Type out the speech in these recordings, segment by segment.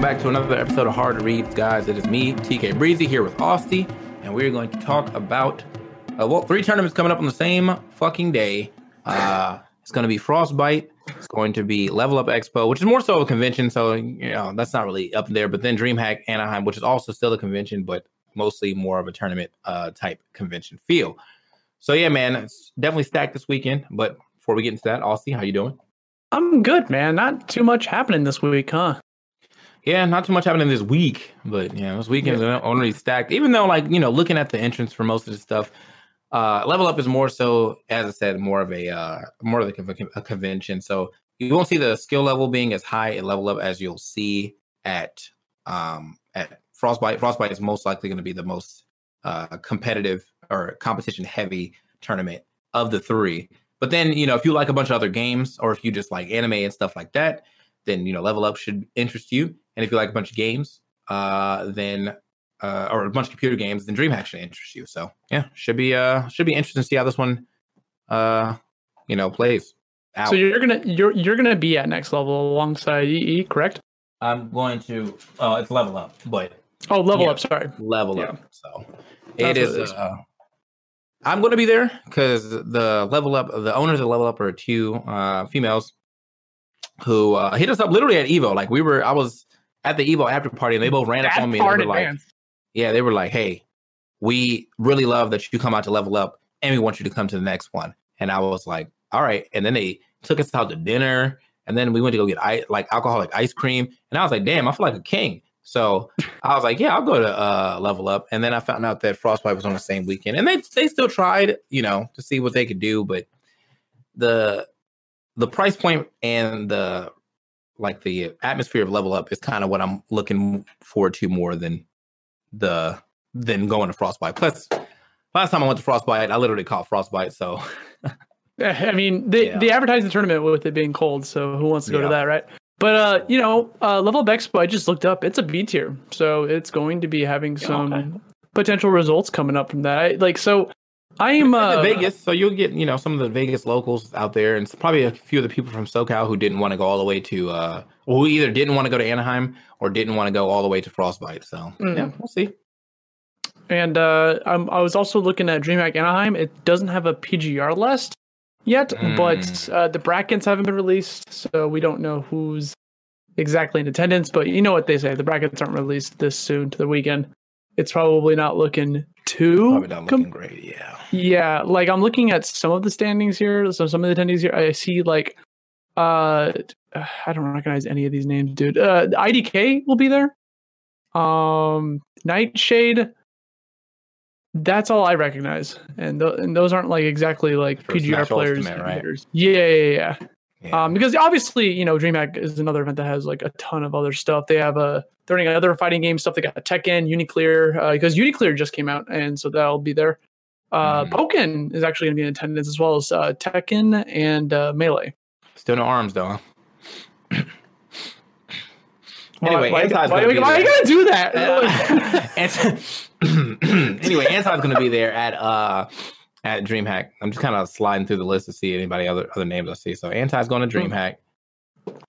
Welcome back to another episode of Hard to Read, guys. It is me, TK Breezy, here with Austin, and we're going to talk about uh, well, three tournaments coming up on the same fucking day. Uh, it's going to be Frostbite. It's going to be Level Up Expo, which is more so a convention, so you know that's not really up there. But then DreamHack Anaheim, which is also still a convention, but mostly more of a tournament uh, type convention feel. So yeah, man, it's definitely stacked this weekend. But before we get into that, Austin, how you doing? I'm good, man. Not too much happening this week, huh? Yeah, not too much happening this week, but yeah, this weekend yeah. already stacked. Even though, like you know, looking at the entrance for most of the stuff, uh, level up is more so, as I said, more of a uh, more of a, a convention. So you won't see the skill level being as high at level up as you'll see at um, at Frostbite. Frostbite is most likely going to be the most uh, competitive or competition heavy tournament of the three. But then, you know, if you like a bunch of other games or if you just like anime and stuff like that, then you know, level up should interest you. And if you like a bunch of games, uh, then uh, or a bunch of computer games, then DreamHack should interest you. So yeah, should be uh should be interesting to see how this one uh you know plays. Out. So you're gonna you're you're gonna be at next level alongside EE, correct? I'm going to. Oh, it's level up, but oh, level yeah, up. Sorry, level yeah. up. So it is, it is. Uh, I'm going to be there because the level up, the owners of level up are two uh, females who uh, hit us up literally at Evo. Like we were, I was at the Evo after party, and they both ran up on me. And they were like, yeah, they were like, hey, we really love that you come out to level up and we want you to come to the next one. And I was like, all right. And then they took us out to dinner and then we went to go get ice, like alcoholic ice cream. And I was like, damn, I feel like a king. So I was like, yeah, I'll go to uh, level up. And then I found out that Frostbite was on the same weekend and they, they still tried, you know, to see what they could do. But the, the price point and the like the atmosphere of level up is kind of what I'm looking forward to more than the than going to frostbite. Plus, last time I went to frostbite, I literally caught frostbite. So, I mean, they yeah. they advertised the tournament with it being cold. So who wants to go yeah. to that, right? But uh, you know, uh, Level Up Expo, I just looked up. It's a B tier, so it's going to be having some okay. potential results coming up from that. I, like, so I am uh, Vegas, so you'll get you know some of the Vegas locals out there, and probably a few of the people from SoCal who didn't want to go all the way to, uh, who either didn't want to go to Anaheim or didn't want to go all the way to Frostbite. So mm. yeah, we'll see. And uh, i was also looking at DreamHack Anaheim. It doesn't have a PGR list yet, mm. but uh, the brackets haven't been released, so we don't know who's exactly in attendance. But you know what they say: the brackets aren't released this soon to the weekend. It's probably not looking too probably not looking com- great. Yeah, yeah. Like I'm looking at some of the standings here. So some of the attendees here, I see like uh I don't recognize any of these names, dude. Uh IDK will be there. Um Nightshade, That's all I recognize, and th- and those aren't like exactly like PGR players. Ultimate, right? Yeah, yeah, yeah. Yeah. Um, because obviously, you know, DreamHack is another event that has like a ton of other stuff. They have a they're running other fighting game stuff. They got Tekken, Uniclear, uh, because Uniclear just came out, and so that'll be there. Uh, mm. Pokken is actually going to be in attendance as well as uh, Tekken and uh, Melee. Still no arms though. anyway, why, why, why, why are you gonna do that? anyway, Anton's gonna be there at uh at DreamHack. I'm just kind of sliding through the list to see anybody other other names I see. So Anti's going to hmm. DreamHack.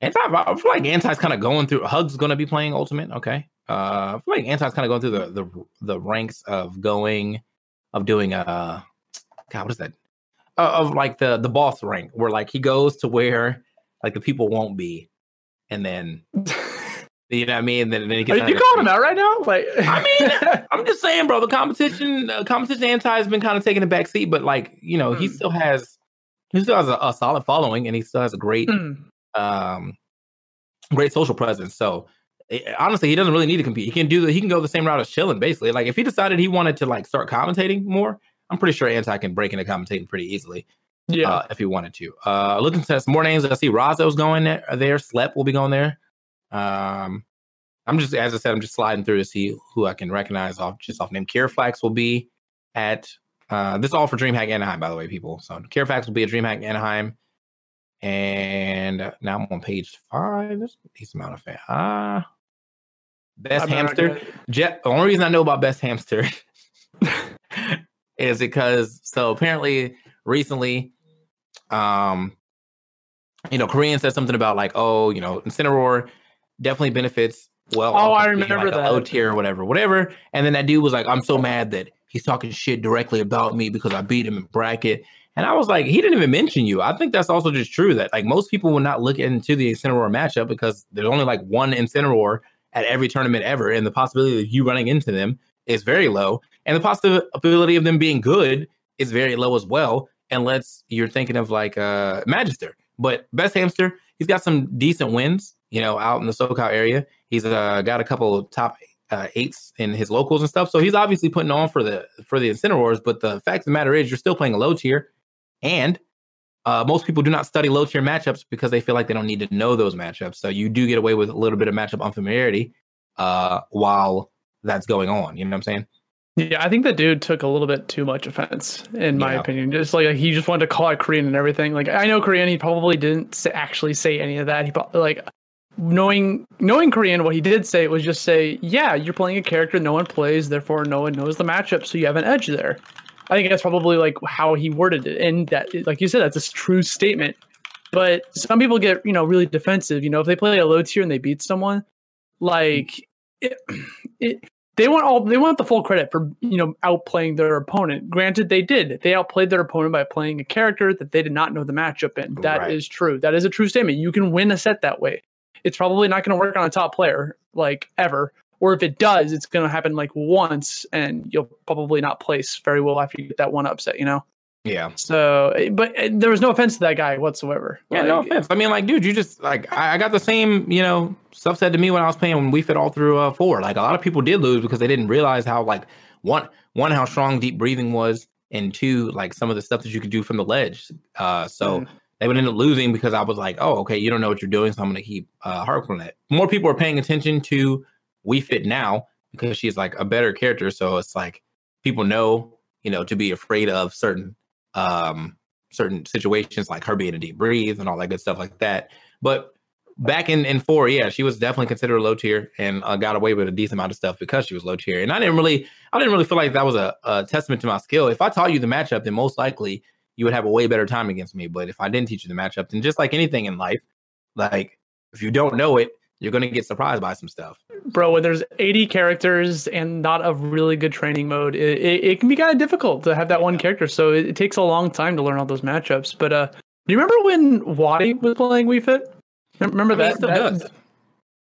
Anti, I feel like Anti's kind of going through. Hugs going to be playing Ultimate. Okay, uh, I feel like Anti's kind of going through the the the ranks of going of doing uh, God, what is that? Uh, of like the the boss rank where like he goes to where like the people won't be, and then You know what I mean? Then, then he gets Are you calling him out right now? Like, I mean, I'm just saying, bro. The competition, uh, competition anti has been kind of taking a back seat, but like, you know, mm. he hmm. still has, he still has a, a, solid following, and he still has a great, mm. um, great social presence. So, it, eh, honestly, he doesn't really need to compete. He can do the, he can go the same route as Chillin, basically. Like, if he decided he wanted to like start commentating more, I'm pretty sure anti can break into commentating pretty easily. Yeah, uh, if he wanted to. Uh, looking at some more names, I see Razo's going there. there. Slep will be going there. Um, I'm just, as I said, I'm just sliding through to see who I can recognize off just off name. Careflax will be at uh, this is all for DreamHack Anaheim, by the way, people. So Careflax will be at DreamHack Anaheim, and now I'm on page five. There's a decent amount of fan. Ah, uh, best I'm hamster. Jet. The only reason I know about best hamster is because so apparently recently, um, you know, Korean said something about like, oh, you know, Incineroar definitely benefits well. Oh, I remember like that. Low tier or whatever, whatever. And then that dude was like, I'm so mad that he's talking shit directly about me because I beat him in bracket. And I was like, he didn't even mention you. I think that's also just true that like most people will not look into the Incineroar matchup because there's only like one Incineroar at every tournament ever. And the possibility of you running into them is very low. And the possibility of them being good is very low as well, unless you're thinking of like uh Magister. But best hamster, he's got some decent wins you know, out in the SoCal area. He's uh, got a couple top uh, eights in his locals and stuff. So he's obviously putting on for the for the Incineroars. But the fact of the matter is, you're still playing a low tier, and uh, most people do not study low tier matchups because they feel like they don't need to know those matchups. So you do get away with a little bit of matchup unfamiliarity uh, while that's going on. You know what I'm saying? Yeah, I think the dude took a little bit too much offense, in my yeah. opinion. Just like he just wanted to call out Korean and everything. Like I know Korean, he probably didn't actually say any of that. He like knowing knowing Korean, what he did say was just say, "Yeah, you're playing a character no one plays, therefore no one knows the matchup, so you have an edge there." I think that's probably like how he worded it, and that, like you said, that's a true statement. But some people get you know really defensive. You know, if they play a low tier and they beat someone, like it, it they want all they want the full credit for you know outplaying their opponent. Granted, they did. They outplayed their opponent by playing a character that they did not know the matchup in. That right. is true. That is a true statement. You can win a set that way it's probably not going to work on a top player like ever. Or if it does, it's going to happen like once, and you'll probably not place very well after you get that one upset. You know. Yeah. So, eh, but eh, there was no offense to that guy whatsoever. Yeah, like, no offense. I mean, like, dude, you just like I got the same, you know, stuff said to me when I was playing when Wii Fit all through uh, four. Like a lot of people did lose because they didn't realize how like one one how strong deep breathing was, and two like some of the stuff that you could do from the ledge. Uh, so mm they would end up losing because I was like, oh, okay, you don't know what you're doing, so I'm going to keep uh, harping on it. More people are paying attention to Wii Fit now because she's like a better character. So it's like people know, you know, to be afraid of certain um certain situations like her being a deep breathe and all that good stuff like that. But back in in four, yeah, she was definitely considered low tier and uh, got away with a decent amount of stuff because she was low tier. And I didn't really, I didn't really feel like that was a, a testament to my skill. If I taught you the matchup, then most likely you would have a way better time against me. But if I didn't teach you the matchup, then just like anything in life, like if you don't know it, you're going to get surprised by some stuff. Bro, when there's 80 characters and not a really good training mode, it, it, it can be kind of difficult to have that yeah. one character. So it, it, takes a long time to learn all those matchups. But uh, do you remember when Wadi was playing Wii Fit? Remember I mean, that? that, does. It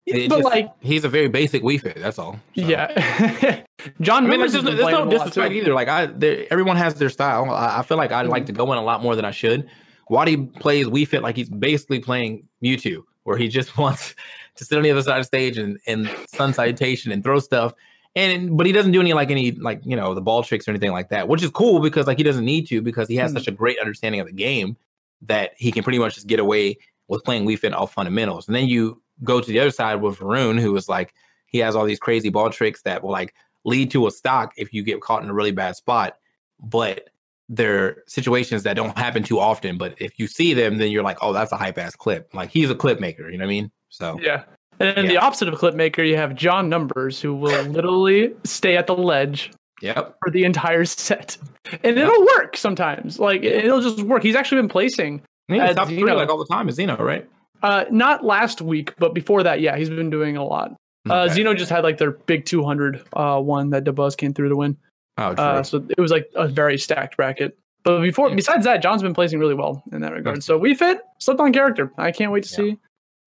but just, like he's a very basic Wii Fit. That's all. So. Yeah, John. I mean, there's, there's no disrespect either. Like I, everyone has their style. I, I feel like I mm-hmm. like to go in a lot more than I should. Wadi plays Wii Fit like he's basically playing Mewtwo, where he just wants to sit on the other side of the stage and and sun salutation and throw stuff. and but he doesn't do any like any like you know the ball tricks or anything like that, which is cool because like he doesn't need to because he has mm. such a great understanding of the game that he can pretty much just get away with playing Wii Fit off fundamentals. And then you go to the other side with Varun, who is like he has all these crazy ball tricks that will like lead to a stock if you get caught in a really bad spot, but they're situations that don't happen too often. But if you see them, then you're like, oh, that's a hype ass clip. Like he's a clip maker. You know what I mean? So yeah. And then yeah. the opposite of a clip maker, you have John Numbers, who will literally stay at the ledge Yep. For the entire set. And yep. it'll work sometimes. Like it'll just work. He's actually been placing. Yeah, top three like all the time is Xeno, right? Uh not last week, but before that, yeah, he's been doing a lot. Uh, okay. Xeno just had like their big 200 uh one that Dabuz came through to win. Oh, true. Uh, so it was like a very stacked bracket. But before, besides that, John's been placing really well in that regard. So Wii Fit slipped on character. I can't wait to yeah. see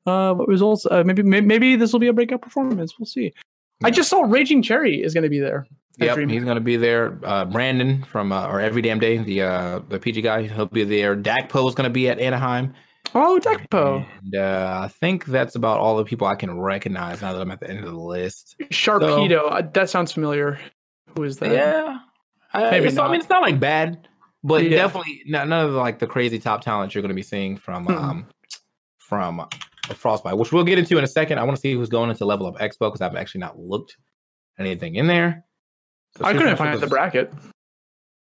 uh, what results. Uh, maybe maybe this will be a breakout performance. We'll see. I just saw Raging Cherry is going to be there. Yep, he's going to be there. Uh, Brandon from uh, or Every Damn Day, the uh, the PG guy, he'll be there. Dakpo is going to be at Anaheim. Oh, Dakpo. And uh, I think that's about all the people I can recognize now that I'm at the end of the list. Sharpedo, so, uh, that sounds familiar. Who is that? Yeah, maybe. So, I mean, it's not like bad, but yeah. definitely none of the, like the crazy top talents you're going to be seeing from hmm. um from Frostbite, which we'll get into in a second. I want to see who's going into Level Up Expo because I've actually not looked anything in there. So I couldn't find the bracket.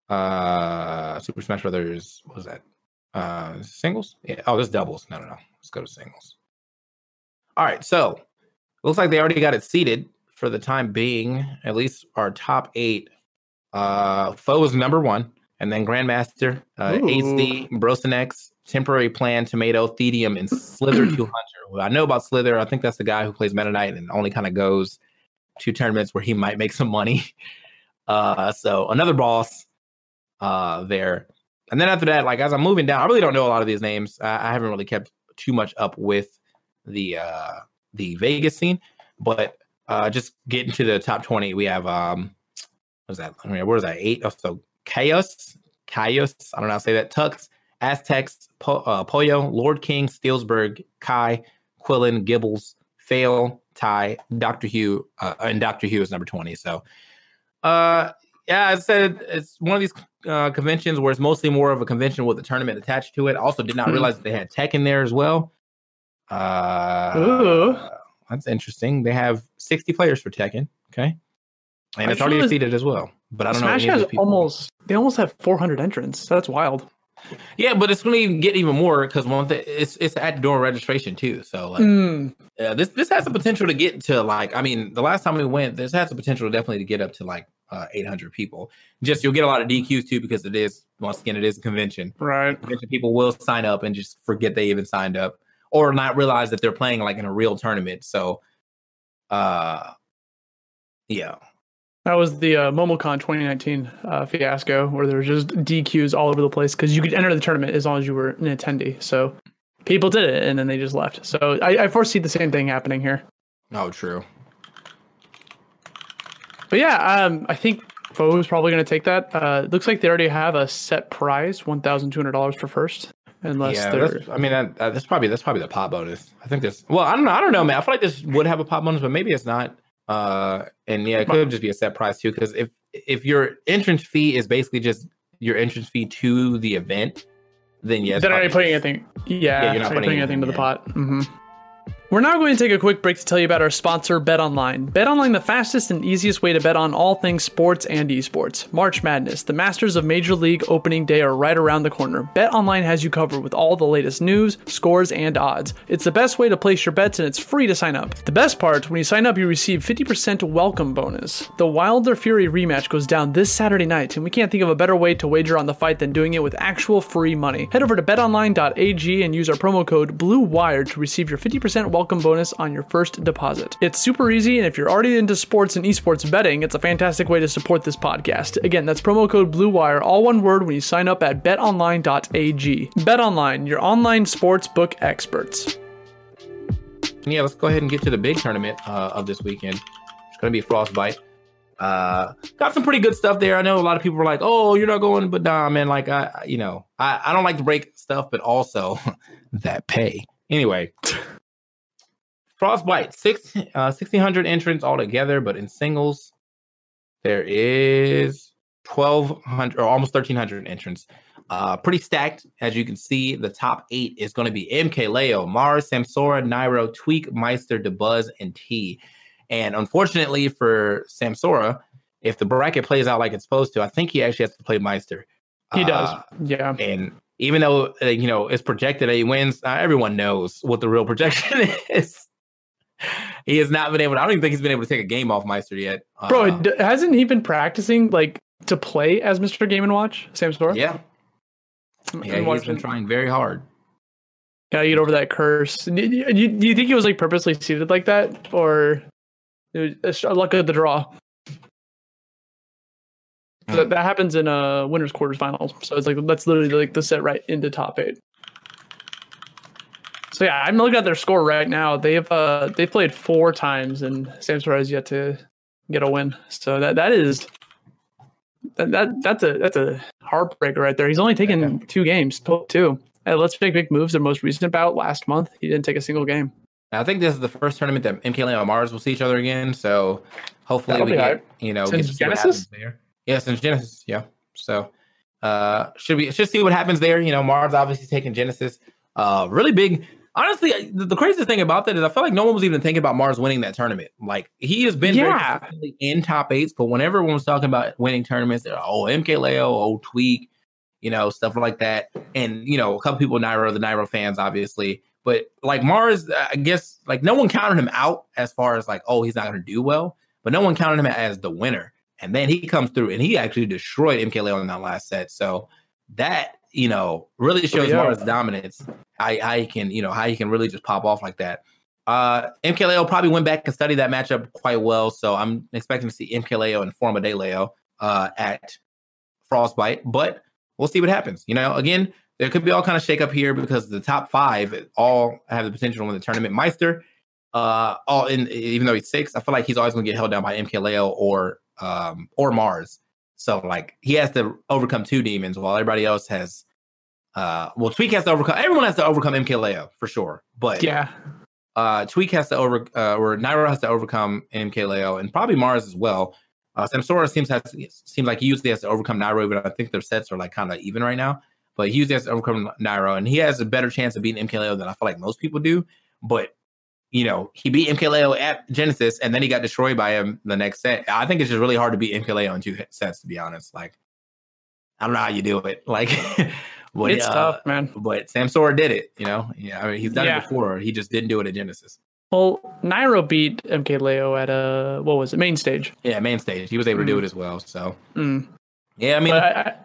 Uh, Super Smash Brothers. What was that? Uh, singles. Yeah. Oh, this doubles. No, no, no. Let's go to singles. All right. So looks like they already got it seated for the time being. At least our top eight. Uh, Foe is number one, and then Grandmaster, uh, HD, Brosenex, Temporary Plan, Tomato, Thedium, and Slither 200. Well, I know about Slither. I think that's the guy who plays Meta Knight and only kind of goes to tournaments where he might make some money. Uh, so another boss uh, there. And then after that, like as I'm moving down, I really don't know a lot of these names. I, I haven't really kept too much up with the uh, the Vegas scene, but uh, just getting to the top 20, we have um, what's that? I mean, what is that? Eight. Oh, so Chaos, Chaos. I don't know how to say that. Tux, Aztecs, po- uh, Poyo, Lord King, Steelsberg, Kai, Quillen, Gibbles, Fail, Ty, Doctor Hugh, uh, and Doctor Hugh is number 20. So uh, yeah, I said it's one of these uh, conventions where it's mostly more of a convention with a tournament attached to it. Also did not mm. realize that they had tech in there as well. Uh, Ooh. that's interesting. They have 60 players for Tekken. Okay. And I it's already seated as well. But I don't Smash know. Smash has almost, they almost have 400 entrants. That's wild. Yeah, but it's going to get even more because one thing it's it's at door registration too. So like, mm. yeah, this this has the potential to get to like I mean, the last time we went, this has the potential definitely to get up to like uh, 800 people. Just you'll get a lot of DQs too because it is once again it is a convention. Right, convention people will sign up and just forget they even signed up or not realize that they're playing like in a real tournament. So, uh, yeah, that was the uh, MomoCon 2019 uh, fiasco where there was just DQs all over the place because you could enter the tournament as long as you were an attendee. So people did it and then they just left. So I, I foresee the same thing happening here. Oh, true. But yeah, um, I think Foe is probably going to take that. Uh, looks like they already have a set prize, one thousand two hundred dollars for first. Unless yeah, they're, I mean, that, that's probably that's probably the pop bonus. I think this. Well, I don't know. I don't know, man. I feel like this would have a pop bonus, but maybe it's not. Uh, and yeah, it could just be a set price too. Because if if your entrance fee is basically just your entrance fee to the event, then yes, then are you putting anything? Yeah, yeah you're not putting, putting anything, anything to the pot. Mm-hmm. We're now going to take a quick break to tell you about our sponsor, BetOnline. BetOnline, the fastest and easiest way to bet on all things sports and esports. March Madness, the Masters of Major League opening day are right around the corner. BetOnline has you covered with all the latest news, scores, and odds. It's the best way to place your bets and it's free to sign up. The best part, when you sign up, you receive 50% welcome bonus. The Wilder Fury rematch goes down this Saturday night, and we can't think of a better way to wager on the fight than doing it with actual free money. Head over to betonline.ag and use our promo code BLUEWIRE to receive your 50% welcome welcome bonus on your first deposit. It's super easy, and if you're already into sports and esports betting, it's a fantastic way to support this podcast. Again, that's promo code BLUEWIRE, all one word, when you sign up at betonline.ag. BetOnline, your online sports book experts. Yeah, let's go ahead and get to the big tournament uh, of this weekend. It's going to be Frostbite. Uh, got some pretty good stuff there. I know a lot of people were like, "Oh, you're not going," but nah, man. Like, I, you know, I, I don't like to break stuff, but also that pay. Anyway, Frostbite, six, uh, 1,600 entrants altogether, but in singles, there is 1200 or almost 1300 entrants. Uh, pretty stacked, as you can see. The top eight is going to be MKLeo, Mars, Samsora, Nairo, Tweak, Meister, Dabuz, and Tea. And unfortunately for Samsora, if the bracket plays out like it's supposed to, I think he actually has to play Meister. He does. Uh, yeah. And even though uh, you know it's projected that he wins, uh, everyone knows what the real projection is. he has not been able. To, I don't even think he's been able to take a game off Meister yet. Bro, uh, hasn't he been practicing like to play as Mr. Game and Watch, Samsora? Yeah. Yeah, he's been trying very hard. Gotta get over that curse. Do you, do you think he was like purposely seated like that, or it was a luck of the draw? Mm. That, that happens in a uh, winners quarters So it's like that's literally like the set right into top eight. So yeah, I'm looking at their score right now. They've uh they've played four times and Samsora has yet to get a win. So that that is that, that that's a that's a heartbreaker right there. He's only taken two games, two. And Let's Make Big Moves, their most recent bout last month. He didn't take a single game. I think this is the first tournament that MKLeo and Mars will see each other again. So hopefully That'll we get, you know, Since Genesis? there. Yeah, since Genesis. Yeah. So uh should we should see what happens there. You know, Mars obviously taking Genesis. Uh really big honestly, the, craziest thing about that is I feel like no one was even thinking about Mars winning that tournament. Like he has been yeah. in top eights, but whenever everyone was talking about winning tournaments, they're oh MKLeo, oh Tweak, you know, stuff like that. And you know, a couple people Nairo, the Nairo fans, obviously. But like Mars, I guess like no one counted him out as far as like, oh, he's not gonna do well, but no one counted him as the winner. And then he comes through and he actually destroyed MKLeo in that last set. So that you know, really shows yeah. Mars' dominance. How he can, you know, how he can really just pop off like that. Uh, MKLeo probably went back and studied that matchup quite well. So I'm expecting to see MKLeo and Forma de Leo uh, at Frostbite, but we'll see what happens. You know, again, there could be all kind of shake up here because the top five all have the potential to win the tournament. Meister, uh, all in even though he's six, I feel like he's always going to get held down by MKLeo or um or Mars. So like he has to overcome two demons while everybody else has uh well Tweak has to overcome everyone has to overcome MKLeo for sure. But yeah. Uh Tweak has to over uh or Nairo has to overcome MKLeo and probably Mars as well. Uh Samsora seems has seems like he usually has to overcome Nairo, but I think their sets are like kind of even right now. But he usually has to overcome Nairo, and he has a better chance of beating MKLeo than I feel like most people do. But you know, he beat MKLeo at Genesis and then he got destroyed by him the next set. I think it's just really hard to beat MKLeo in two sets, to be honest. Like, I don't know how you do it. Like, but, it's uh, tough, man. But Samsora did it, you know. Yeah, I mean, he's done yeah. it before. He just didn't do it at Genesis. Well, Nairo beat MKLeo at a what was it, main stage? Yeah, main stage. He was able mm. to do mm. it as well. So, mm. yeah, I mean, I,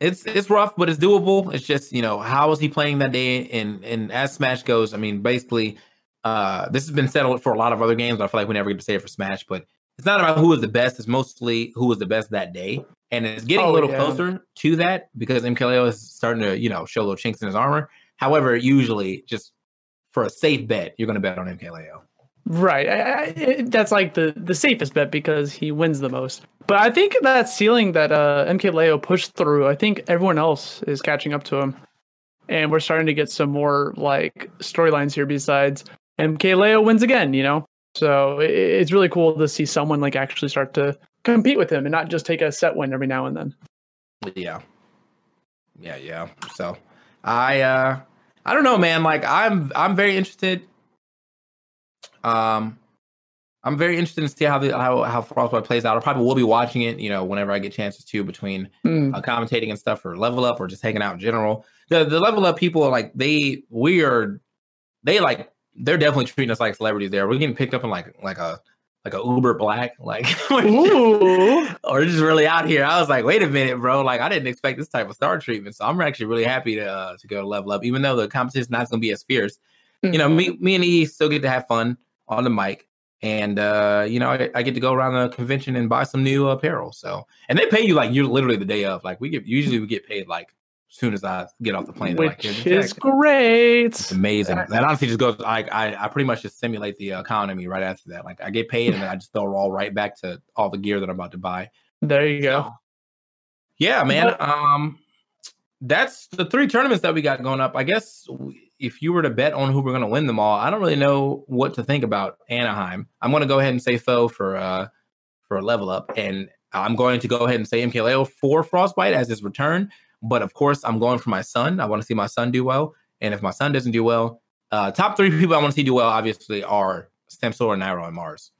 it's it's rough, but it's doable. It's just you know how was he playing that day? And and as Smash goes, I mean, basically uh, this has been settled for a lot of other games. I feel like we never get to say it for Smash, but it's not about who is the best. It's mostly who was the best that day, and it's getting oh, a little yeah. closer to that because MKLeo is starting to you know show little chinks in his armor. However, usually just for a safe bet, you're going to bet on MKLeo. Right, I, I, that's like the the safest bet because he wins the most. But I think that ceiling that uh, MKLeo pushed through, I think everyone else is catching up to him, and we're starting to get some more like storylines here besides MKLeo wins again, you know? So it's really cool to see someone like actually start to compete with him and not just take a set win every now and then. Yeah. Yeah, yeah. So I uh I don't know, man. Like I'm I'm very interested. Um I'm very interested to see how the how how Frostbite plays out. I probably will be watching it, you know, whenever I get chances to between mm. uh, commentating and stuff or level up or just hanging out in general. The the level up people are like they we are they like they're definitely treating us like celebrities there. We're getting picked up in like like a like a Uber Black, like or just really out here. I was like, wait a minute, bro. Like I didn't expect this type of star treatment. So I'm actually really happy to uh, to go to level up, even though the competition not going to be as fierce. Mm-hmm. You know, me mm-hmm. me and E still get to have fun on the mic, and uh, you know, I, I, get to go around the convention and buy some new apparel. So, and they pay you like you're literally the day of. Like we get usually we get paid like soon as I get off the plane. Which like, is great. It's amazing. That honestly just goes. I, I I pretty much just simulate the economy right after that. Like I get paid and then I just throw it all right back to all the gear that I'm about to buy. There you go. So, yeah, man. Um, that's the three tournaments that we got going up. I guess if you were to bet on who we're going to win them all, I don't really know what to think about Anaheim. I'm going to go ahead and say Foe for uh for a level up, and I'm going to go ahead and say MKLeo for Frostbite as his return. But of course, I'm going for my son. I want to see my son do well. And if my son doesn't do well, uh, top three people I want to see do well, obviously, are Samsora, Nairo, and Mars.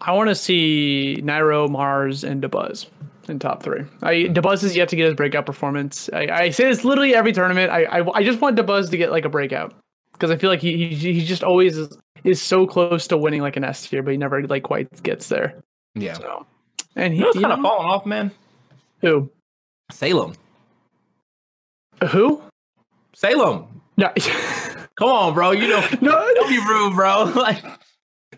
I want to see Nairo, Mars, and Dabuz in top three. I Dabuz is yet to get his breakout performance. I, I say this literally every tournament. I, I, I just want Dabuz to get like a breakout because I feel like he, he he just always is, is so close to winning like an S tier, but he never like quite gets there. Yeah. So, and he, was kind of falling off, man. Who? Salem. Who? Salem. No. Come on, bro. You know, no, don't be rude, bro. like,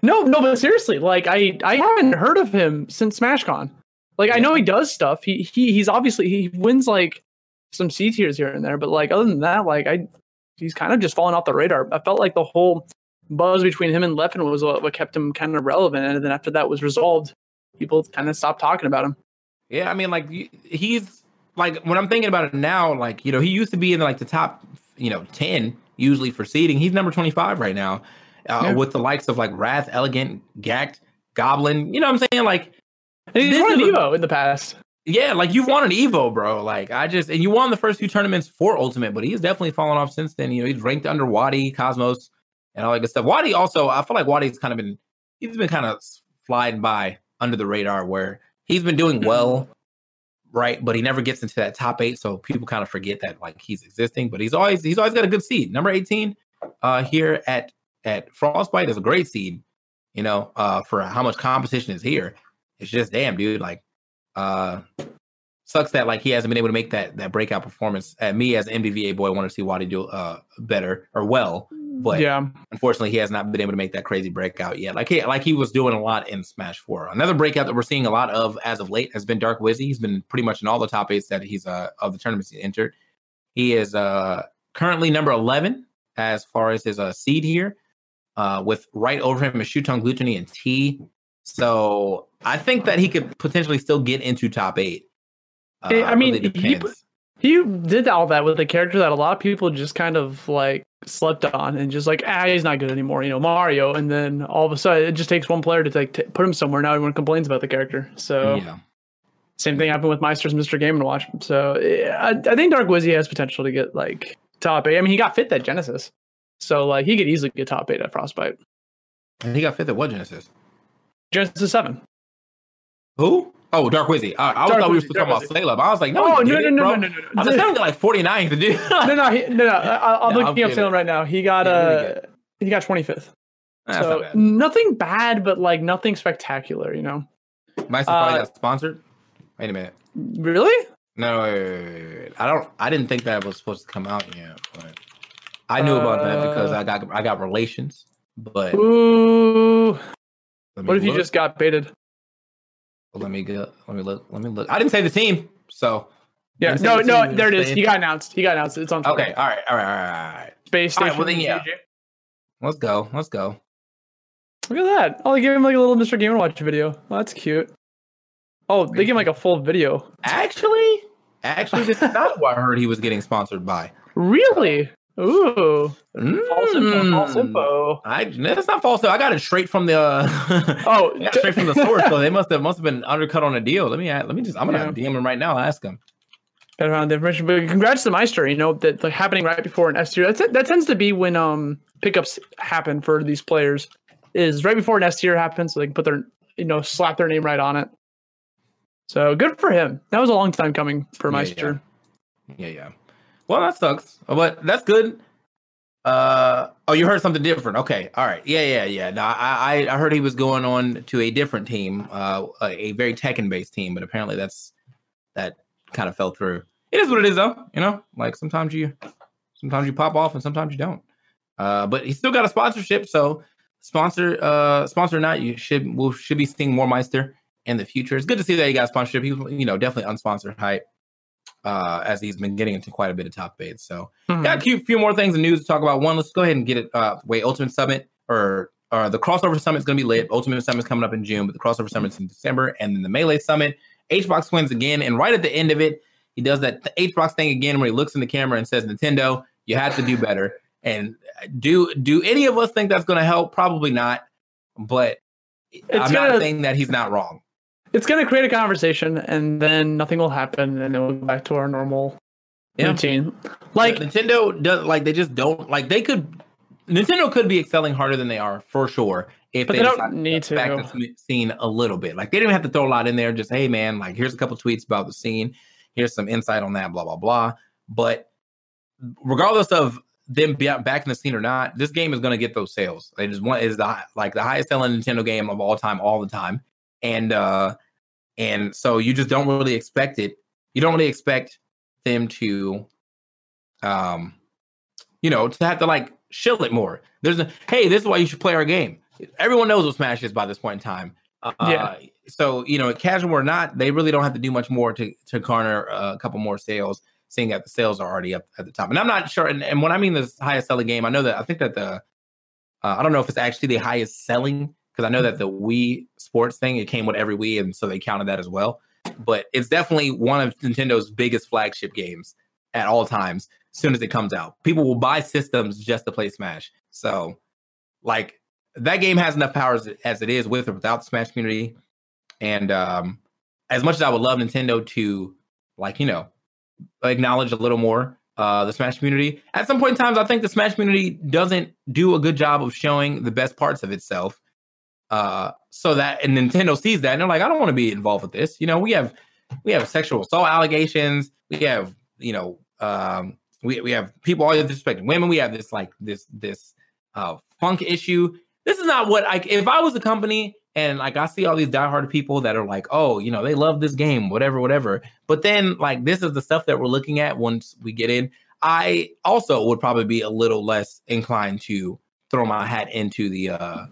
no, no, but seriously, like I, I haven't heard of him since SmashCon. Like I know he does stuff. He, he, he's obviously he wins like some C tiers here and there, but like other than that, like I, he's kind of just fallen off the radar. I felt like the whole buzz between him and Leffen was what, what kept him kind of relevant, and then after that was resolved, people kind of stopped talking about him. Yeah, I mean, like he's like when I'm thinking about it now, like you know, he used to be in like the top, you know, ten usually for seeding. He's number 25 right now, uh, yeah. with the likes of like Wrath, Elegant, Gact, Goblin. You know what I'm saying? Like, and he's won an Evo in the past. Yeah, like you've won an Evo, bro. Like I just and you won the first two tournaments for Ultimate, but he's definitely fallen off since then. You know, he's ranked under Wadi, Cosmos, and all that good stuff. Wadi also, I feel like Wadi's kind of been he's been kind of sliding by under the radar where he's been doing well right? But he never gets into that top eight, so people kind of forget that like he's existing. But he's always he's always got a good seed. Number eighteen uh, here at at Frostbite is a great seed. You know, uh, for how much competition is here. It's just damn, dude. Like, uh, sucks that like he hasn't been able to make that that breakout performance. At me as an MDVA boy, I want to see Wadi do uh better or well. But yeah, unfortunately, he has not been able to make that crazy breakout yet. Like he like he was doing a lot in Smash Four. Another breakout that we're seeing a lot of as of late has been Dark Wizzy. He's been pretty much in all the top eights that he's uh of the tournaments he entered. He is uh currently number eleven as far as his uh seed here. Uh, with right over him is Shuton Glutonny and Tea. So I think that he could potentially still get into top eight. Uh, I mean, really he, he did all that with a character that a lot of people just kind of like slept on and just like ah he's not good anymore you know Mario and then all of a sudden it just takes one player to like t- put him somewhere. Now everyone complains about the character so yeah. same thing happened with Meister's Mr. Game and Watch. So I, I think Dark Wizzy has potential to get like top eight. I mean he got fit at Genesis so like he could easily get top eight at Frostbite. And he got fifth at what Genesis? Genesis seven. Who Oh, Dark Wizzy. I, I thought we were talking about Salem. I was like, no, oh, no, no, no, no, no, no, no. I was like, like 49th, dude. no, no, he, no, no. I, am no, looking up Salem right now. He got uh, he got 25th. That's so nothing bad, but like nothing spectacular, you know. Meister uh, probably got sponsored. Wait a minute. Really? No, wait, wait, wait. I don't. I didn't think that was supposed to come out yet, but I knew uh, about that because I got I got relations. But ooh, what if you just got baited? Let me go. Let me look. Let me look. I didn't say the team, so yeah. No, the no. There it is. He got announced. He got announced. It's on. Twitter. Okay. All right. All right. All right. All. Space station. Right, well then, yeah. Let's go. Let's go. Look at that. Oh, they gave him like a little Mr. Game and Watch video. Oh, that's cute. Oh, they gave him like a full video. Actually, actually, this is not what I heard he was getting sponsored by. Really? Ooh, mm. false info. False info. I that's not false. Though. I got it straight from the. Uh, oh, straight from the source. So they must have must have been undercut on a deal. Let me let me just. I'm gonna yeah. DM him right now. Ask him. Got around the information, but congrats to Meister. You know that like happening right before an S tier. That's that tends to be when um pickups happen for these players. Is right before an S tier happens, so they can put their you know slap their name right on it. So good for him. That was a long time coming for Meister. yeah. yeah. yeah. Well, that sucks, but that's good. Uh oh, you heard something different. Okay, all right, yeah, yeah, yeah. I I heard he was going on to a different team, uh, a very Tekken based team, but apparently that's that kind of fell through. It is what it is, though. You know, like sometimes you sometimes you pop off and sometimes you don't. Uh, but he still got a sponsorship, so sponsor uh sponsor or not, you should will should be seeing more Meister in the future. It's good to see that he got sponsorship. He's you know definitely unsponsored hype uh, as he's been getting into quite a bit of top eight. So mm-hmm. got a few, few more things in news to talk about. One, let's go ahead and get it. Uh, wait, Ultimate Summit or or the crossover summit is going to be lit. Ultimate Summit is coming up in June, but the crossover summit is in December, and then the Melee Summit. HBox wins again, and right at the end of it, he does that HBox thing again where he looks in the camera and says, "Nintendo, you have to do better." And do do any of us think that's going to help? Probably not. But it's I'm gonna, not saying that he's not wrong it's going to create a conversation, and then nothing will happen, and then we'll go back to our normal yeah. routine. Like Nintendo does, like they just don't like they could. Nintendo could be excelling harder than they are for sure if but they, they don't need to back the scene a little bit. Like they didn't have to throw a lot in there. Just hey man, like here's a couple tweets about the scene. Here's some insight on that. Blah blah blah. But regardless of them being back in the scene or not, this game is going to get those sales. It is one is the like the highest selling Nintendo game of all time, all the time, and uh and so you just don't really expect it. You don't really expect them to, um, you know, to have to like shill it more. There's a hey, this is why you should play our game. Everyone knows what Smash is by this point in time. Uh, yeah. So you know, casual or not, they really don't have to do much more to to garner a couple more sales seeing that the sales are already up at the top. And I'm not sure. And, and when I mean the highest selling game, I know that I think that the uh, I don't know if it's actually the highest selling because I know that the Wii Sports thing it came with every Wii, and so they counted that as well. But it's definitely one of Nintendo's biggest flagship games at all times. As soon as it comes out, people will buy systems just to play Smash. So, like that game has enough power as, as it is with or without the Smash community. And um, as much as I would love Nintendo to, like you know, acknowledge a little more uh, the Smash community. At some point in times, I think the Smash community doesn't do a good job of showing the best parts of itself. Uh, so that and Nintendo sees that and they're like, I don't want to be involved with this. You know, we have we have sexual assault allegations. We have you know um, we we have people all disrespecting women. We have this like this this uh, funk issue. This is not what I. If I was a company and like I see all these diehard people that are like, oh, you know, they love this game, whatever, whatever. But then like this is the stuff that we're looking at once we get in. I also would probably be a little less inclined to throw my hat into the uh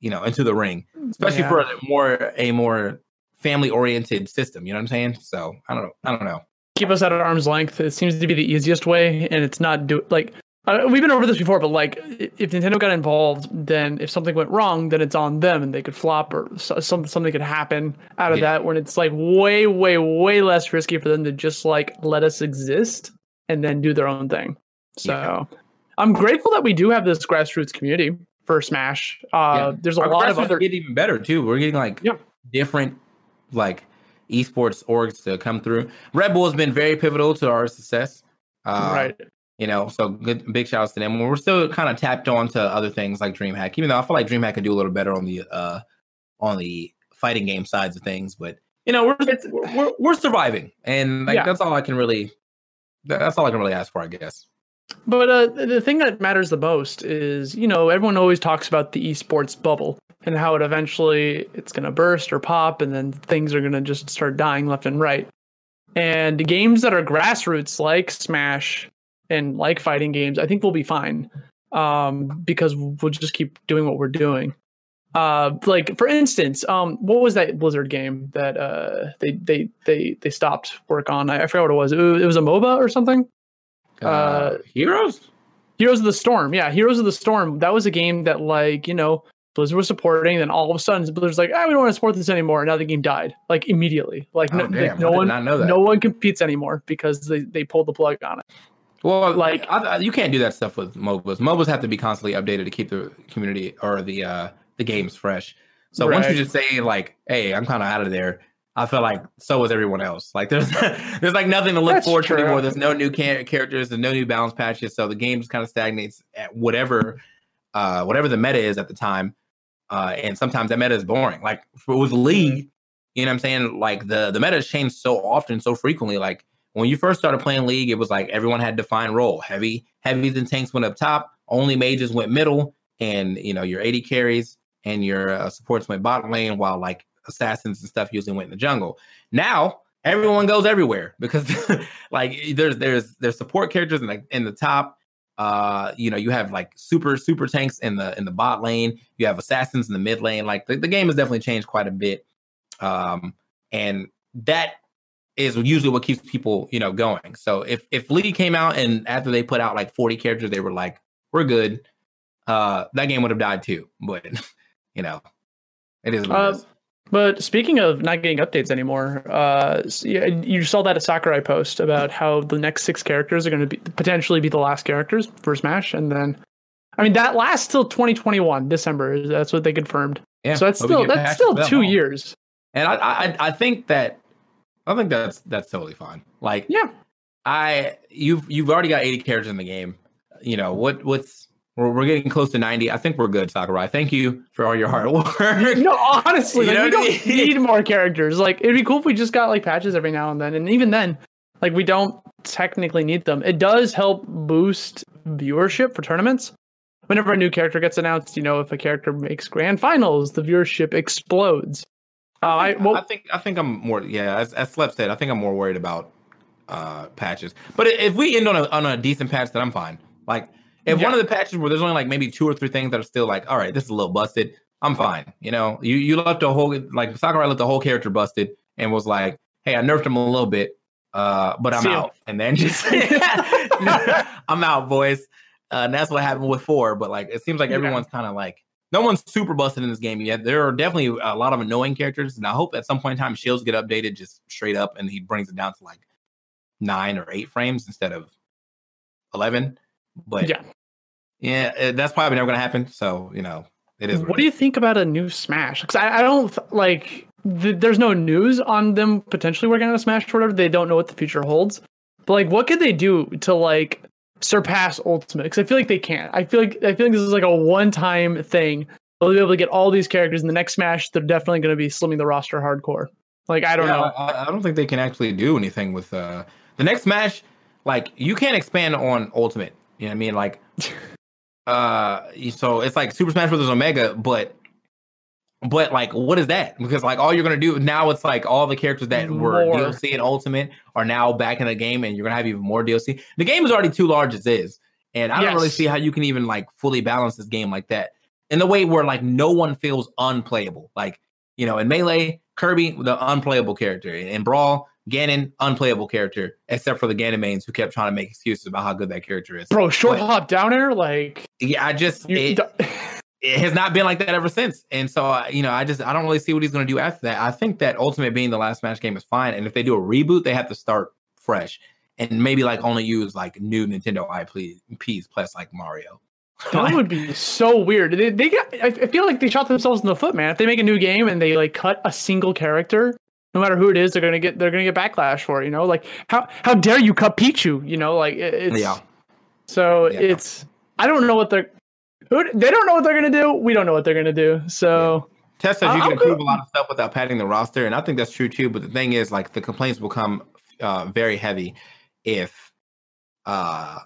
you know into the ring, especially yeah. for a more a more family oriented system. You know what I'm saying? So I don't know. I don't know. Keep us at arm's length. It seems to be the easiest way, and it's not do like uh, we've been over this before, but like, if Nintendo got involved, then if something went wrong, then it's on them, and they could flop or something something could happen out of yeah. that. When it's like way, way, way less risky for them to just like let us exist and then do their own thing. So, yeah. I'm grateful that we do have this grassroots community for Smash. Uh, yeah. There's a Our lot of other get even better too. We're getting like yeah. different like esports orgs to come through. Red Bull has been very pivotal to our success. Uh, right. You know, so good big shouts to them. We're still kind of tapped on to other things like DreamHack, even though I feel like DreamHack could do a little better on the uh on the fighting game sides of things. But you know, we're we're, we're surviving, and like yeah. that's all I can really that's all I can really ask for, I guess. But uh, the thing that matters the most is, you know, everyone always talks about the esports bubble and how it eventually it's going to burst or pop, and then things are going to just start dying left and right. And games that are grassroots like Smash and like fighting games, I think we'll be fine um, because we'll just keep doing what we're doing. Uh, like for instance, um, what was that Blizzard game that uh, they they they they stopped work on? I, I forgot what it was. It, was. it was a MOBA or something. Uh, uh, Heroes. Heroes of the Storm. Yeah, Heroes of the Storm. That was a game that like you know Blizzard was supporting. Then all of a sudden, Blizzard's like, "Ah, we don't want to support this anymore." And now the game died like immediately. Like oh, no, damn, no one, no one competes anymore because they they pulled the plug on it. Well, like I, you can't do that stuff with MOBAs. MOBAs have to be constantly updated to keep the community or the uh the games fresh. So right. once you just say like, "Hey, I'm kind of out of there," I feel like so was everyone else. Like there's there's like nothing to look That's forward true. to anymore. There's no new characters, there's no new balance patches, so the game just kind of stagnates at whatever uh whatever the meta is at the time. Uh, and sometimes that meta is boring. Like with League, you know what I'm saying? Like the the meta has changed so often, so frequently. Like when you first started playing League, it was like everyone had defined role. Heavy, heavies and tanks went up top. Only mages went middle, and you know your AD carries and your uh, supports went bottom lane, while like assassins and stuff usually went in the jungle. Now everyone goes everywhere because like there's there's there's support characters in the in the top. Uh, you know, you have like super super tanks in the in the bot lane. You have assassins in the mid lane. Like the, the game has definitely changed quite a bit. Um, and that is usually what keeps people, you know, going. So if if League came out and after they put out like 40 characters, they were like, we're good, uh, that game would have died too. But you know, it is what uh, it is. But speaking of not getting updates anymore, uh, you saw that a Sakurai post about how the next six characters are going to be potentially be the last characters for Smash, and then, I mean, that lasts till 2021 December. That's what they confirmed. Yeah, so that's still that's still two years. and I, I I think that I think that's that's totally fine. Like yeah, I you've you've already got 80 characters in the game. You know what what's we're, we're getting close to 90. I think we're good, Sakurai. Thank you for all your hard work. no, honestly, like, we don't need more characters. Like it'd be cool if we just got like patches every now and then. And even then, like we don't technically need them. It does help boost viewership for tournaments. Whenever a new character gets announced, you know, if a character makes grand finals, the viewership explodes. Uh, I, think, I, well, I think I think I'm more yeah. As, as Slep said, I think I'm more worried about uh patches. But if we end on a on a decent patch, then I'm fine. Like if yeah. one of the patches where there's only like maybe two or three things that are still like, all right, this is a little busted, I'm fine. You know, you you left a whole like Sakurai left the whole character busted and was like, hey, I nerfed him a little bit, uh, but I'm See out. And then just I'm out, boys. Uh, and that's what happened with four. But like, it seems like everyone's kind of like no one's super busted in this game yet. There are definitely a lot of annoying characters, and I hope at some point in time shields get updated just straight up, and he brings it down to like nine or eight frames instead of eleven. But yeah, yeah, eh, that's probably never going to happen. So you know, it is. What, what do you think about a new Smash? Because I, I, don't like. Th- there's no news on them potentially working on a Smash or whatever. They don't know what the future holds. But like, what could they do to like surpass Ultimate? Because I feel like they can't. I feel like I feel like this is like a one-time thing. They'll be able to get all these characters in the next Smash. They're definitely going to be slimming the roster hardcore. Like I don't yeah, know. I, I, don't think they can actually do anything with uh the next Smash. Like you can't expand on Ultimate. You know what I mean? Like uh so it's like Super Smash Bros. Omega, but but like what is that? Because like all you're gonna do now it's like all the characters that more. were DLC and Ultimate are now back in the game and you're gonna have even more DLC. The game is already too large as is. And I yes. don't really see how you can even like fully balance this game like that. In the way where like no one feels unplayable. Like, you know, in Melee, Kirby, the unplayable character. In Brawl, Ganon, unplayable character, except for the Ganon mains who kept trying to make excuses about how good that character is. Bro, short but, hop down air, like yeah, I just you, it, it, has not been like that ever since. And so uh, you know, I just I don't really see what he's going to do after that. I think that Ultimate being the last Smash game is fine, and if they do a reboot, they have to start fresh and maybe like only use like new Nintendo IPs plus like Mario. That would be so weird. They, they get, I feel like they shot themselves in the foot, man. If they make a new game and they like cut a single character no matter who it is, they're gonna get they're gonna get backlash for it. You know, like how how dare you cut Pichu? You know, like it's yeah. So yeah. it's I don't know what they're who they don't know what they're gonna do. We don't know what they're gonna do. So. Yeah. Test says you can improve a lot of stuff without padding the roster, and I think that's true too. But the thing is, like the complaints will come uh, very heavy if uh,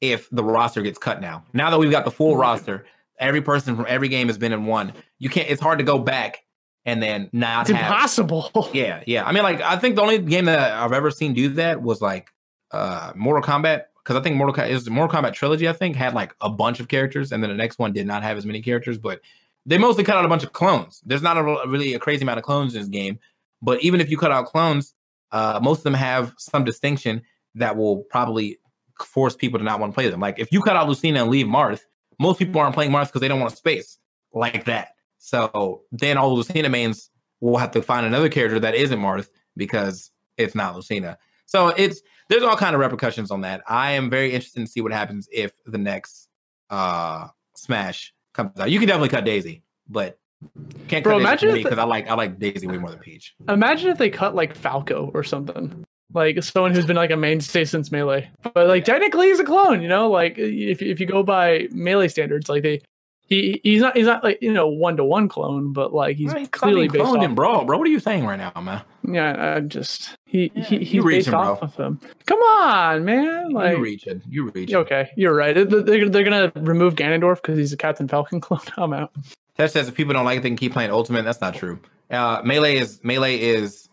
if the roster gets cut now. Now that we've got the full roster, every person from every game has been in one. You can't. It's hard to go back and then not it's have, impossible. Yeah, yeah. I mean, like I think the only game that I've ever seen do that was like uh Mortal Kombat because I think Mortal Kombat is Mortal Kombat trilogy. I think had like a bunch of characters, and then the next one did not have as many characters, but they mostly cut out a bunch of clones. There's not a, really a crazy amount of clones in this game, but even if you cut out clones, uh, most of them have some distinction that will probably force people to not want to play them. Like if you cut out Lucina and leave Marth, most people aren't playing Marth because they don't want a space like that. So then all Lucina mains will have to find another character that isn't Marth because it's not Lucina. So it's there's all kind of repercussions on that. I am very interested to see what happens if the next uh Smash comes out. You can definitely cut Daisy, but can't Bro, cut Daisy because I like I like Daisy way more than Peach. Imagine if they cut like Falco or something. Like someone who's been like a mainstay since Melee, but like technically he's a clone, you know. Like if if you go by Melee standards, like they he he's not he's not like you know one to one clone, but like he's right, clearly based cloned in Brawl, bro. What are you saying right now, man? Yeah, I just he yeah, he he's based reaching, off bro. of him. Come on, man! Like you reaching, you reaching. Okay, you're right. They're, they're gonna remove Ganondorf because he's a Captain Falcon clone. I'm out. Tess says if people don't like it, they can keep playing Ultimate. That's not true. Uh, Melee is Melee is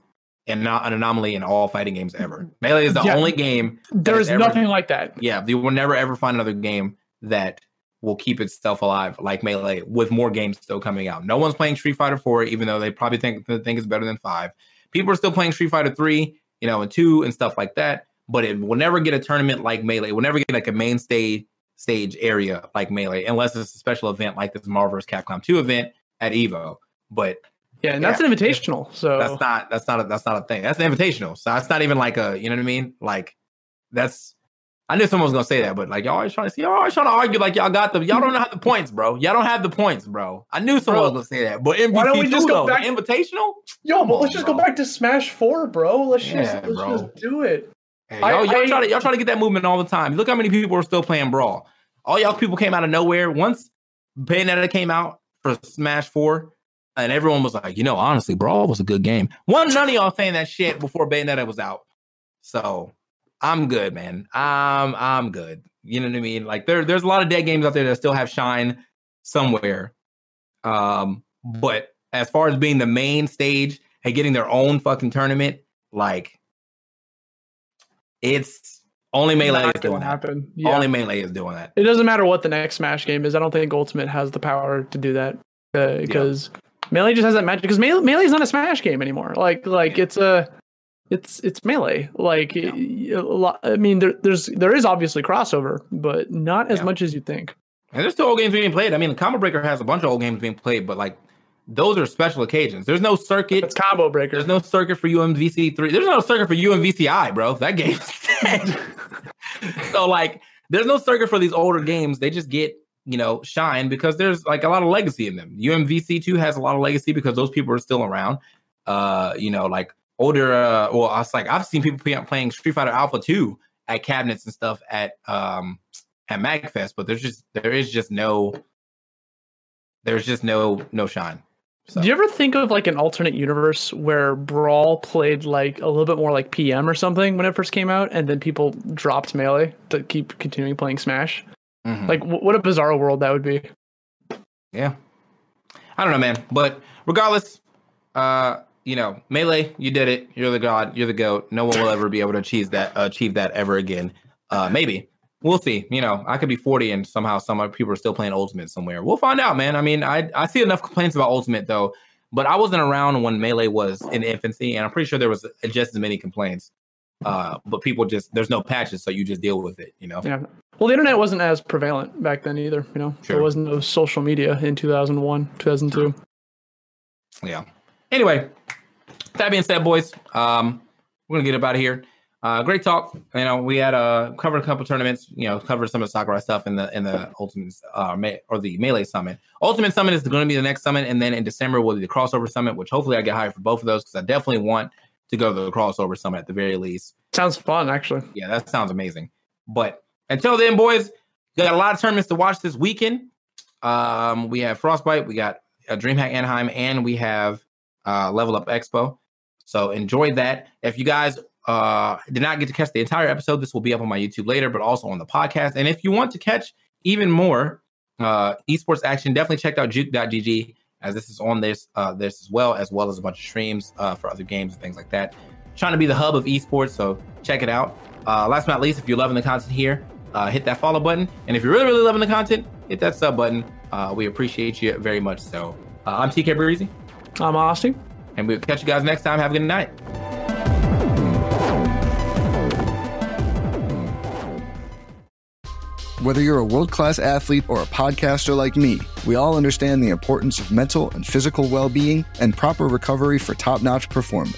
an, an anomaly in all fighting games ever. Melee is the yeah, only game. There's nothing like that. Yeah, you will never ever find another game that will keep itself alive like Melee with more games still coming out. No one's playing Street Fighter 4, even though they probably think think it's better than five. People are still playing Street Fighter 3, you know, and two and stuff like that. But it will never get a tournament like Melee. It will never get like a mainstay stage stage area like Melee, unless it's a special event like this Marvel vs. Capcom 2 event at Evo. But yeah, and that's yeah, an invitational. So that's not that's not a, that's not a thing. That's an invitational. So that's not even like a you know what I mean. Like that's I knew someone was gonna say that, but like y'all always trying to see, y'all always trying to argue like y'all got the y'all don't have the points, bro. Y'all don't have the points, bro. I knew someone bro, was gonna say that, but MVC why don't we just go though, back invitational? Yo, but let's just bro. go back to Smash Four, bro. Let's yeah, just let's bro. just do it. Hey, y'all, I, y'all, I, try to, y'all try to get that movement all the time. Look how many people are still playing Brawl. All y'all people came out of nowhere. Once Bayonetta came out for Smash 4, and everyone was like, you know, honestly, Brawl was a good game. One, none of y'all saying that shit before Bayonetta was out. So I'm good, man. I'm I'm good. You know what I mean? Like there, there's a lot of dead games out there that still have shine somewhere. Um, but as far as being the main stage and getting their own fucking tournament, like it's only melee is doing happen. Yeah. Only melee is doing that. It doesn't matter what the next Smash game is. I don't think Ultimate has the power to do that because uh, melee just has that magic. Because melee, melee is not a Smash game anymore. Like like it's a it's it's melee. Like yeah. lot, I mean, there, there's there is obviously crossover, but not as yeah. much as you think. And there's still old games being played. I mean, the Combo Breaker has a bunch of old games being played, but like those are special occasions. There's no circuit. It's Combo Breaker. There's no circuit for UMVC three. There's no circuit for UMVCI, bro. That game's dead. so like, there's no circuit for these older games. They just get you know shine because there's like a lot of legacy in them. UMVC two has a lot of legacy because those people are still around. Uh, you know, like older. Uh, well, I was like, I've seen people playing Street Fighter Alpha 2 at cabinets and stuff at um at Magfest, but there's just there is just no there's just no no shine. So. Do you ever think of like an alternate universe where Brawl played like a little bit more like PM or something when it first came out, and then people dropped Melee to keep continuing playing Smash? Mm-hmm. Like, w- what a bizarre world that would be. Yeah, I don't know, man. But regardless, uh, you know, melee, you did it. You're the god. You're the goat. No one will ever be able to achieve that. Achieve that ever again. Uh, maybe we'll see. You know, I could be 40 and somehow some people are still playing Ultimate somewhere. We'll find out, man. I mean, I I see enough complaints about Ultimate though, but I wasn't around when Melee was in infancy, and I'm pretty sure there was just as many complaints. Uh, but people just there's no patches, so you just deal with it. You know. Yeah. Well, the internet wasn't as prevalent back then either. You know, sure. there wasn't no social media in 2001, 2002. Yeah. Anyway, that being said, boys, um, we're gonna get up out of here. Uh, great talk. You know, we had uh, covered a couple tournaments. You know, covered some of the Sakurai stuff in the in the Ultimate uh, or the Melee Summit. Ultimate Summit is going to be the next summit, and then in December will be the Crossover Summit, which hopefully I get hired for both of those because I definitely want to go to the Crossover Summit at the very least. Sounds fun, actually. Yeah, that sounds amazing. But until then, boys, got a lot of tournaments to watch this weekend. Um, we have Frostbite, we got a DreamHack Anaheim, and we have uh, Level Up Expo. So enjoy that. If you guys uh, did not get to catch the entire episode, this will be up on my YouTube later, but also on the podcast. And if you want to catch even more uh, esports action, definitely check out juked.gg as this is on this uh, this as well, as well as a bunch of streams uh, for other games and things like that. Trying to be the hub of esports, so check it out. Uh, last but not least, if you're loving the content here, uh, hit that follow button. And if you're really, really loving the content, hit that sub button. Uh, we appreciate you very much. So uh, I'm TK Breezy. I'm Austin. And we'll catch you guys next time. Have a good night. Whether you're a world class athlete or a podcaster like me, we all understand the importance of mental and physical well being and proper recovery for top notch performance.